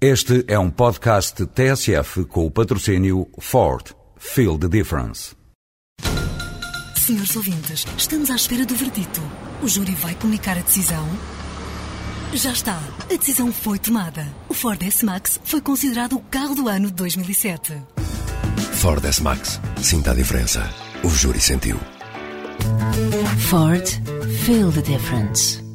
Este é um podcast TSF com o patrocínio Ford. Feel the difference. Senhores ouvintes, estamos à espera do verdito. O júri vai comunicar a decisão? Já está. A decisão foi tomada. O Ford S-Max foi considerado o carro do ano de 2007. Ford S-Max. Sinta a diferença. O júri sentiu. Ford. Feel the difference.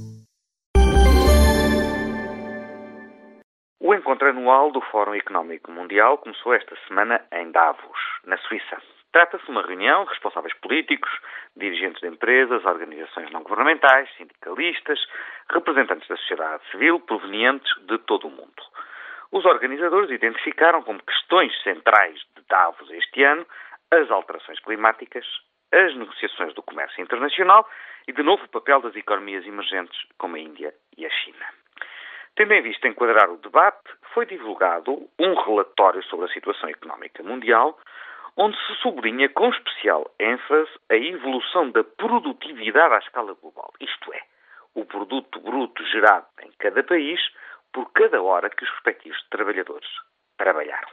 Encontro anual do Fórum Económico Mundial começou esta semana em Davos, na Suíça. Trata-se de uma reunião de responsáveis políticos, dirigentes de empresas, organizações não governamentais, sindicalistas, representantes da sociedade civil provenientes de todo o mundo. Os organizadores identificaram como questões centrais de Davos este ano as alterações climáticas, as negociações do comércio internacional e, de novo, o papel das economias emergentes como a Índia e a China. Tendo em vista enquadrar o debate, foi divulgado um relatório sobre a situação económica mundial, onde se sublinha com especial ênfase a evolução da produtividade à escala global, isto é, o produto bruto gerado em cada país por cada hora que os respectivos trabalhadores trabalharam.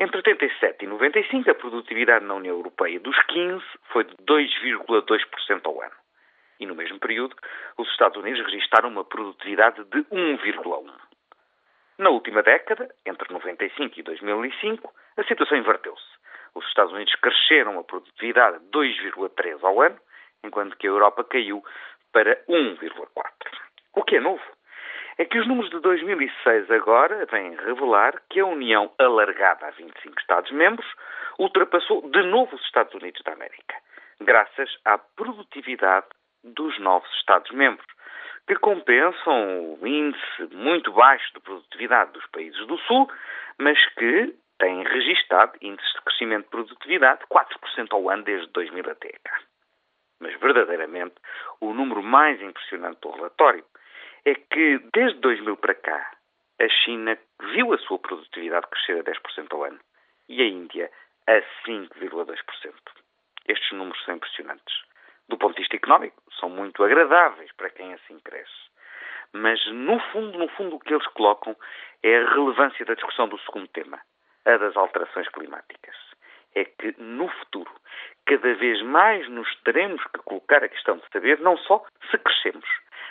Entre 87 e 95, a produtividade na União Europeia dos 15 foi de 2,2% ao ano e no mesmo período os Estados Unidos registraram uma produtividade de 1,1. Na última década, entre 95 e 2005, a situação inverteu-se. Os Estados Unidos cresceram a produtividade de 2,3 ao ano, enquanto que a Europa caiu para 1,4. O que é novo é que os números de 2006 agora vêm revelar que a União, alargada a 25 Estados-membros, ultrapassou de novo os Estados Unidos da América, graças à produtividade dos novos Estados-membros, que compensam o índice muito baixo de produtividade dos países do Sul, mas que têm registado índices de crescimento de produtividade de 4% ao ano desde 2000 até cá. Mas, verdadeiramente, o número mais impressionante do relatório é que, desde 2000 para cá, a China viu a sua produtividade crescer a 10% ao ano e a Índia a 5,2%. Estes números são impressionantes do ponto de vista económico, são muito agradáveis para quem assim cresce. Mas, no fundo, no fundo, o que eles colocam é a relevância da discussão do segundo tema, a das alterações climáticas. É que, no futuro, cada vez mais nos teremos que colocar a questão de saber não só se crescemos,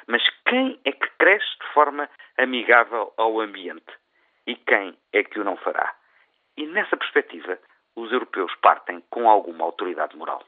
mas quem é que cresce de forma amigável ao ambiente e quem é que o não fará. E nessa perspectiva, os europeus partem com alguma autoridade moral.